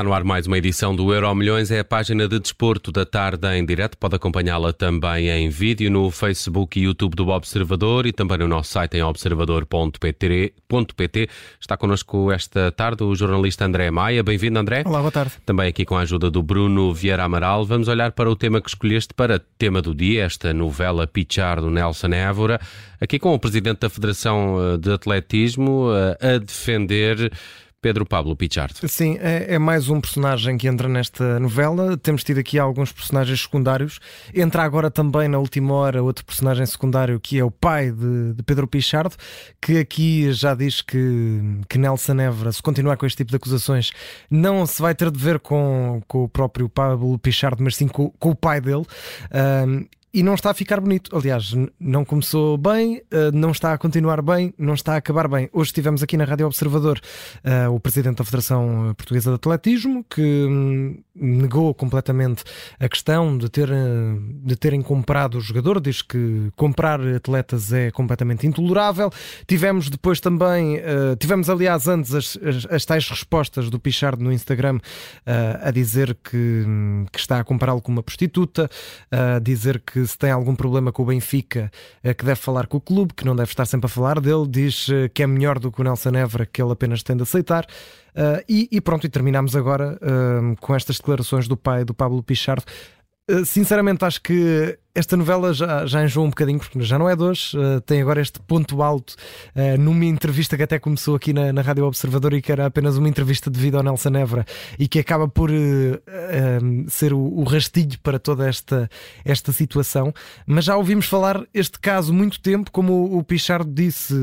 Está no ar mais uma edição do Euro Milhões, é a página de desporto da tarde em direto. Pode acompanhá-la também em vídeo no Facebook e YouTube do Observador e também no nosso site em observador.pt. Está connosco esta tarde o jornalista André Maia. Bem-vindo, André. Olá, boa tarde. Também aqui com a ajuda do Bruno Vieira Amaral. Vamos olhar para o tema que escolheste para tema do dia, esta novela Pichar do Nelson Évora. Aqui com o presidente da Federação eh, de Atletismo eh, a defender Pedro Pablo Pichardo. Sim, é, é, mais um personagem que entra nesta novela. Temos tido aqui alguns personagens secundários. Entra agora também na última hora outro personagem secundário que é o pai de, de Pedro Pichardo, que aqui já diz que, que Nelson Évora, se continuar com este tipo de acusações, não se vai ter de ver com, com o próprio Pablo Pichardo, mas sim com, com o pai dele. Um, e não está a ficar bonito. Aliás, não começou bem, eh, não está a continuar bem, não está a acabar bem. Hoje estivemos aqui na Rádio Observador uh, o presidente da Federação Portuguesa de Atletismo que hum, negou completamente a questão de, ter, eh, de terem comprado o jogador, diz que comprar atletas é completamente intolerável. Tivemos depois também, uh, tivemos aliás antes as, as, as, tais respostas do Pichard no Instagram uh, a dizer que, hum, que está a compará-lo com uma prostituta, a dizer que que se tem algum problema com o Benfica, é que deve falar com o clube, que não deve estar sempre a falar dele, diz eh, que é melhor do que o Nelson Évora, que ele apenas tem de aceitar. Uh, e, e, pronto, e terminamos agora uh, com estas declarações do pai do Pablo Pichardo. Uh, sinceramente, acho que esta novela já, já enjoou um bocadinho, porque já não é de hoje, uh, tem agora este ponto alto uh, numa entrevista que até começou aqui na, na Rádio Observador e que era apenas uma entrevista devido ao Nelson Évora e que acaba por uh, ser o, o, rastilho para toda esta, esta situação. Mas já ouvimos falar este caso muito tempo, como o, o Pichardo disse,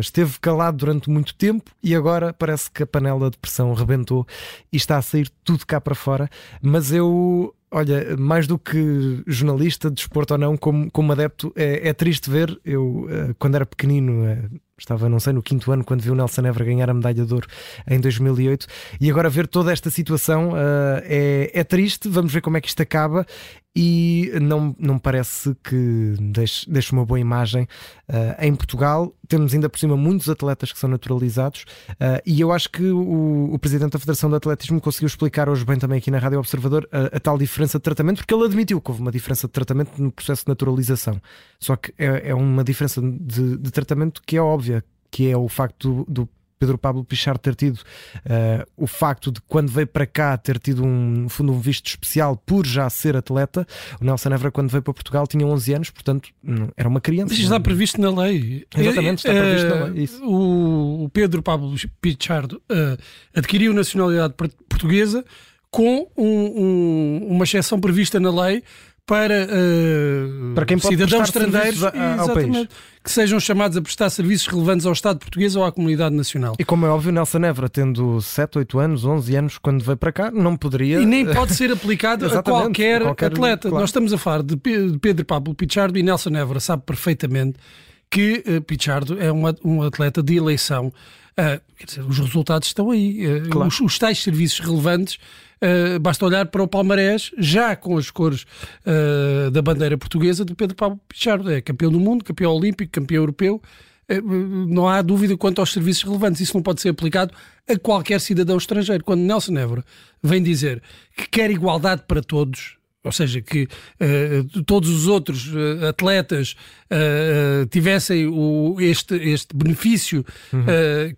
esteve calado durante muito tempo e agora parece que a panela de pressão rebentou e está a sair tudo cá para fora. Mas eu olha, mais do que jornalista, desporto ou não, como, como adepto, é, é triste ver. Eu, uh, quando era pequenino, uh, estava, não sei, no quinto ano, quando vi o Nelson Évora ganhar a medalha de ouro em 2008, e agora ver toda esta situação uh, é, é triste. Vamos ver como é que isto acaba e não, não parece que deixe, deixe uma boa imagem uh, em Portugal. Temos ainda por cima muitos atletas que são naturalizados uh, e eu acho que o, o, Presidente da Federação de Atletismo conseguiu explicar hoje bem também aqui na Rádio Observador a, a, tal diferença de tratamento, porque ele admitiu que houve uma diferença de tratamento no processo de naturalização. Só que é, é uma diferença de, de, tratamento que é óbvia, que é o facto do, do Pedro Pablo Pichar ter tido uh, o facto de quando veio para cá ter tido um, fundo, um visto especial por já ser atleta. O Nelson Évora, quando veio para Portugal, tinha 11 anos, portanto era uma criança. Mas está previsto na lei. Exatamente, está previsto na lei. Isso. O Pedro Pablo Pichardo uh, adquiriu nacionalidade portuguesa com um, um, uma exceção prevista na lei para, uh, para quem cidadãos estrangeiros a, país. que sejam chamados a prestar serviços relevantes ao Estado português ou à comunidade nacional. E como é óbvio, Nelson Évora, tendo 7, 8 anos, 11 anos, quando veio para cá, não poderia. E nem pode ser aplicado a qualquer, qualquer atleta. Claro. Nós estamos a falar de Pedro Pablo Pichardo e Nelson Évora sabe perfeitamente que uh, Pichardo é uma, um atleta de eleição. Uh, dizer, os resultados estão aí. Uh, claro. os, os tais serviços relevantes Uh, basta olhar para o Palmarés, já com as cores uh, da bandeira portuguesa de Pedro Pablo Pichardo. É campeão do mundo, campeão olímpico, campeão europeu. Uh, não há dúvida quanto aos serviços relevantes. Isso não pode ser aplicado a qualquer cidadão estrangeiro. Quando Nelson Évora vem dizer que quer igualdade para todos, ou seja, que uh, todos os outros uh, atletas uh, tivessem o, este, este benefício uhum.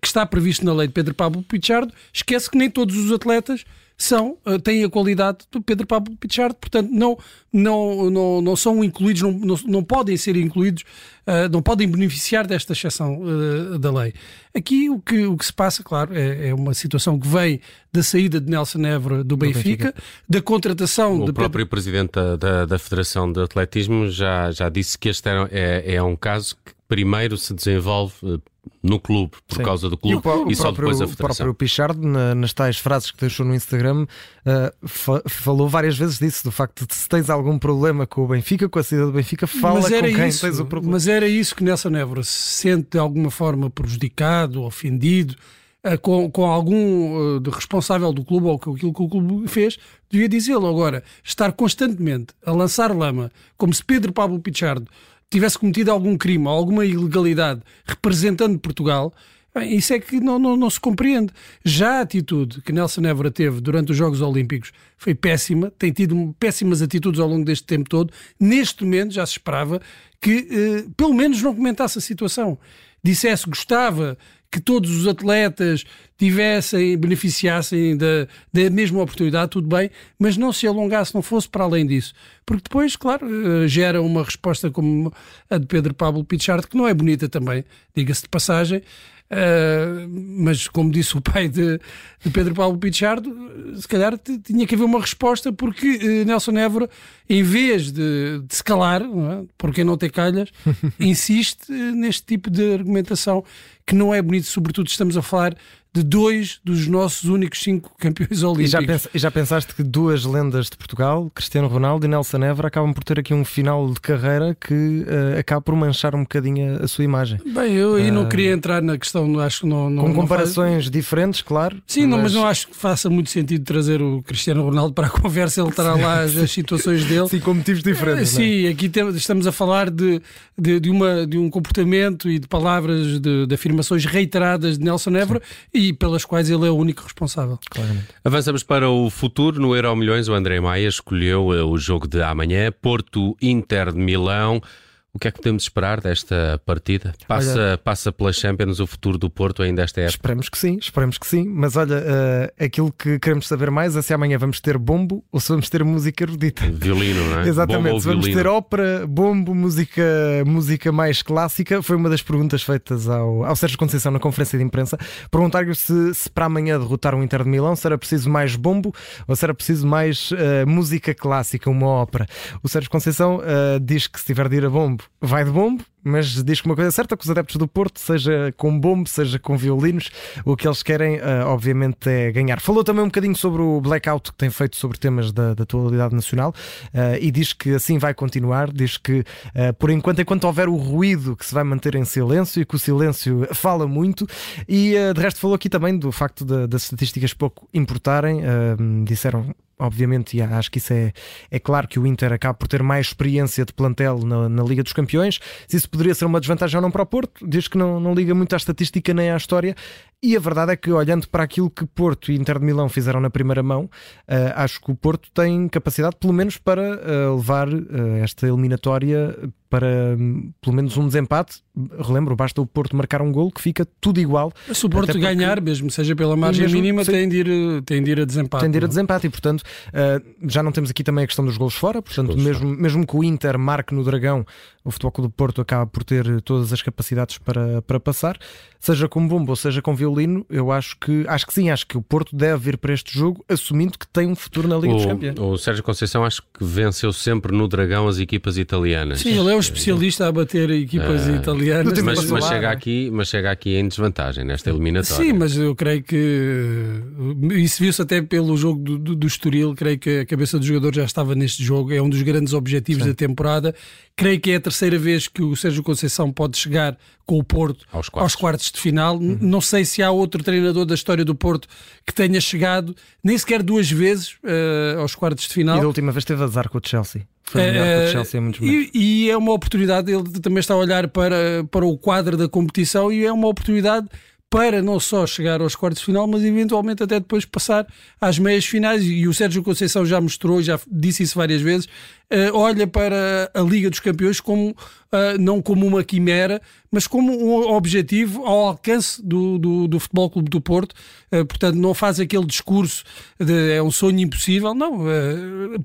que está previsto na lei de Pedro Pablo Pichardo, esquece que nem todos os atletas são, uh, têm a qualidade do Pedro Pablo Pichardo, portanto não, não, não, não são incluídos, não, não, não podem ser incluídos, uh, não podem beneficiar desta exceção uh, da lei. Aqui o que, o que se passa, claro, é, é uma situação que vem da saída de Nelson Évora do Benfica, Benfica, da contratação o de próprio Pedro... presidente da, da, da, Federação de Atletismo já, já disse que este é, é, é um caso que primeiro se desenvolve no clube, por Sim. causa do clube, e, o, e só próprio, depois a federação. O próprio Pichard, na, nas tais frases que deixou no Instagram, uh, fa falou várias vezes disso, do facto de se tens algum problema com o Benfica, com a cidade do Benfica, fala com quem isso, tens o problema. Mas era isso que Nelson Évora se sente de alguma forma prejudicado, ofendido, uh, com, com algum uh, responsável do clube ou com aquilo que o clube fez, devia dizê-lo. Agora, estar constantemente a lançar lama, como se Pedro Pablo Pichardo tivesse cometido algum crime alguma ilegalidade representando Portugal, Bem, isso é que não, não, não, se compreende. Já a atitude que Nelson Évora teve durante os Jogos Olímpicos foi péssima, tem tido péssimas atitudes ao longo deste tempo todo. Neste momento já se esperava que eh, pelo menos não comentasse a situação. Dissesse gostava que todos os atletas tivessem, beneficiassem da, da mesma oportunidade, tudo bem, mas não se alongasse, não fosse para além disso. Porque depois, claro, eh, gera uma resposta como a de Pedro Pablo Pichard, que não é bonita também, diga-se de passagem, Uh, mas como disse o pai de, de Pedro Paulo Pichardo, se calhar tinha que haver uma resposta porque uh, Nelson Évora, em vez de, de se calar, não é? porque não ter calhas, insiste uh, neste tipo de argumentação que não é bonito, sobretudo estamos a falar de dois dos nossos únicos cinco campeões olímpicos. E já, já pensaste que duas lendas de Portugal, Cristiano Ronaldo e Nelson Évora, acabam por ter aqui um final de carreira que uh, acaba por manchar um bocadinho a, sua imagem? Bem, eu aí uh, não eh, queria entrar na questão, acho que não. não com não comparações faz... diferentes, claro. Sim, mas... Não, mas não acho que faça muito sentido trazer o Cristiano Ronaldo para a conversa, ele terá lá as, as situações dele. Sim, com motivos diferentes. Uh, sim, aqui temos, estamos a falar de, de, de, uma, de um comportamento e de palavras, de, de afirmações reiteradas de Nelson Évora e pelas quais ele é o único responsável. Claramente. Avançamos para o futuro. No Euro Milhões, o André Maia escolheu eh, o jogo de amanhã, Porto Inter de Milão. O que é que podemos esperar desta partida? Passa, olha, passa pela Champions o futuro do Porto ainda esta época? Esperemos que sim, esperemos que sim. Mas olha, uh, aquilo que queremos saber mais é se amanhã vamos ter bombo ou se vamos ter música erudita. Violino, não é? Exatamente, se vamos ter ópera, bombo, música, música mais clássica. Foi uma das perguntas feitas ao, ao Sérgio Conceição na conferência de imprensa. Perguntar-lhe se, se para amanhã derrotar o Inter de Milão será preciso mais bombo ou será preciso mais uh, música clássica, uma ópera. O Sérgio Conceição uh, diz que se tiver de ir a bombo vai de bombo, mas diz que uma coisa é certa: que os adeptos do Porto, seja com bombo, seja com violinos, o que eles querem, uh, obviamente, é ganhar. Falou também um bocadinho sobre o blackout que tem feito sobre temas da, da atualidade nacional uh, e diz que assim vai continuar. Diz que, uh, por enquanto, enquanto houver o ruído, que se vai manter em silêncio e que o silêncio fala muito. E de resto, falou aqui também do facto das estatísticas pouco importarem. disseram obviamente, e acho que isso é, é claro que o Inter acaba por ter mais experiência de plantel na, na, Liga dos Campeões. Se isso poderia ser uma desvantagem ou não para o Porto, diz que não, não liga muito à estatística nem à história. E a verdade é que, olhando para aquilo que Porto e Inter de Milão fizeram na primeira mão, uh, acho que o Porto tem capacidade, pelo menos, para uh, levar uh, esta eliminatória para um, pelo menos um desempate. Relembro, basta o Porto marcar um gol que fica tudo igual. Mas se o Porto porque... ganhar, mesmo seja pela margem mesmo, mínima, tem de, ir, tem de ir a desempate. Tem de ir a é? desempate e, portanto, já não temos aqui também a questão dos gols fora. Portanto, mesmo, mesmo que o Inter marque no Dragão, o Futebol Clube do Porto acaba por ter todas as capacidades para, para passar, seja com bombo ou seja com violino. Eu acho que acho que sim, acho que o Porto deve vir para este jogo assumindo que tem um futuro na Liga o, dos Campeões. O Sérgio Conceição acho que venceu sempre no Dragão as equipas italianas. Sim, ele é um especialista a bater equipas é, italianas. Mas, mas, chega aqui, mas chega aqui em desvantagem nesta eliminatória. Sim, mas eu creio que isso viu-se até pelo jogo do, do, do Estoril. Creio que a cabeça do jogador já estava neste jogo. É um dos grandes objetivos sim. da temporada. Creio que é a terceira vez que o Sérgio Conceição pode chegar com o Porto aos quartos, aos quartos de final. Uhum. Não sei se há outro treinador da história do Porto que tenha chegado nem sequer duas vezes uh, aos quartos de final. E da última vez teve azar com o Chelsea. Foi melhor uh, com o Chelsea muitos e, e é uma oportunidade, ele também está a olhar para, para o quadro da competição e é uma oportunidade para não só chegar aos quartos de final, mas eventualmente até depois passar às meias finais. E o Sérgio Conceição já mostrou, já disse isso várias vezes, olha para a Liga dos Campeões como, uh, não como uma quimera, mas como um objetivo ao alcance do, do, do Futebol Clube do Porto. Uh, portanto, não faz aquele discurso de é um sonho impossível, não.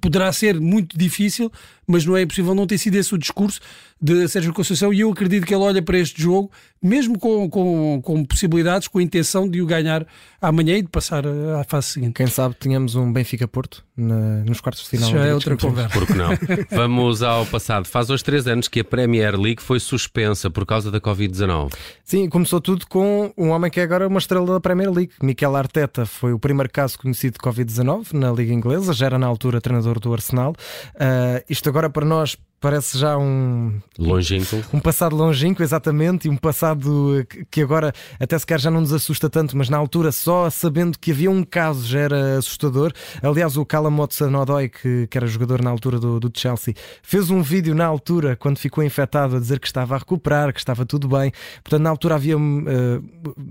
poderá ser muito difícil, mas não é impossível não ter sido esse o discurso de Sérgio Conceição. E eu acredito que ele olha para este jogo, mesmo com, com, com possibilidades, com a intenção de o ganhar amanhã e de passar à fase seguinte. Quem sabe tínhamos um Benfica-Porto nos quartos de final. Já é outra conversa. Porque não? Vamos ao passado. Faz hoje três anos que a Premier League foi suspensa por causa da Covid-19. Sim, começou tudo com um homem que é agora uma estrela da Premier League. Mikel Arteta foi o primeiro caso conhecido de Covid-19 na Liga Inglesa, já era na altura treinador do Arsenal. Uh, isto agora para nós parece já um. Longínquo. Um passado longínquo, exatamente, e um passado que agora até sequer já não nos assusta tanto, mas na altura, só sabendo que havia um caso, já era assustador. Aliás, o Callum Hudson-Odoi, que, que era jogador na altura do, do Chelsea, fez um vídeo na altura, quando ficou infectado, a dizer que estava a recuperar, que estava tudo bem. Portanto, na altura havia, uh,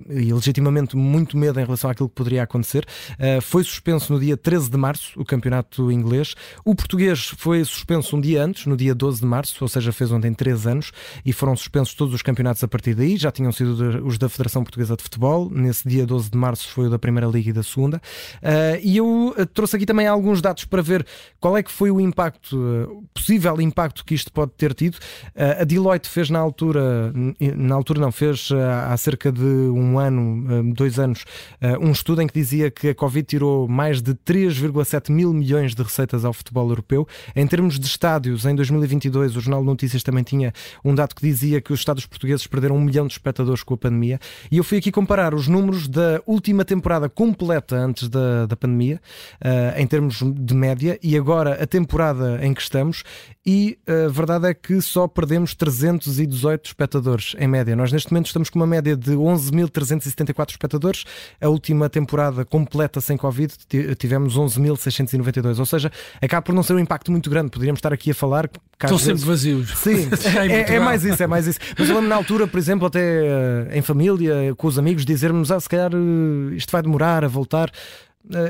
e legitimamente, muito medo em relação àquilo que poderia acontecer. Uh, foi suspenso no dia 13 de março o campeonato inglês. O português foi suspenso um dia antes, no dia 12 de março, ou seja, fez ontem 3 anos, e foram suspensos todos os campeonatos a partir daí. Já tinham sido os da Federação Portuguesa de Futebol. Nesse dia 12 de março foi o da Primeira Liga e da Segunda. Uh, e eu trouxe aqui também alguns dados para ver qual é que foi o impacto, uh, possível impacto que isto pode ter tido. Uh, a Deloitte fez na altura, na altura não, fez há cerca de um ano, dois anos, um estudo em que dizia que a Covid tirou mais de 3,7 mil milhões de receitas ao futebol europeu. Em termos de estádios, em 2022, o Jornal de Notícias também tinha um dado que dizia que os estádios portugueses perderam um milhão de espectadores com a pandemia. E eu fui aqui comparar os números da última temporada completa antes da, da pandemia, uh, em termos de média, e agora a temporada em que estamos, e eh, a verdade é que só perdemos 318 espectadores em média. Nós neste momento estamos com uma média de 11.374 espectadores. A última temporada completa sem Covid tivemos 11.692, ou seja, acaba por não ser um impacto muito grande. Poderíamos estar aqui a falar. Estão vezes... sempre vazios. Sim, é, é, mais isso, é mais isso. Mas eu lembro na altura, por exemplo, até eh, em família, com os amigos, dizermos: ah, se calhar isto vai demorar a voltar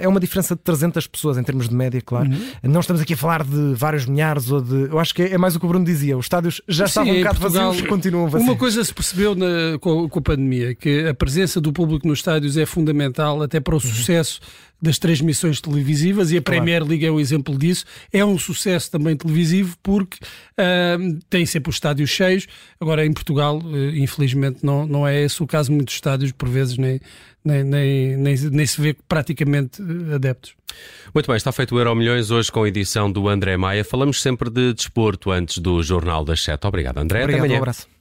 é uma diferença de 300 pessoas em termos de média, claro. Uhum. Não estamos aqui a falar de vários milhares ou de. Eu acho que é mais o que o Bruno dizia. Os estádios já Sim, estavam um bocado Portugal, vazios, continuam vazios. Uma coisa se percebeu na, com, com, a pandemia, que a presença do público nos estádios é fundamental até para o uhum. sucesso das transmissões televisivas e a claro. Premier League é um exemplo disso. É um sucesso também televisivo porque uh, tem sempre os estádios cheios. Agora, em Portugal, uh, infelizmente, não, não é esse o caso. Muitos estádios, por vezes, nem, nem, nem, nem, nem se vê praticamente uh, adeptos. Muito bem, está feito o Euro Milhões hoje com a edição do André Maia. Falamos sempre de desporto antes do Jornal das Sete. Obrigado, André. Obrigado, Até amanhã. Um abraço.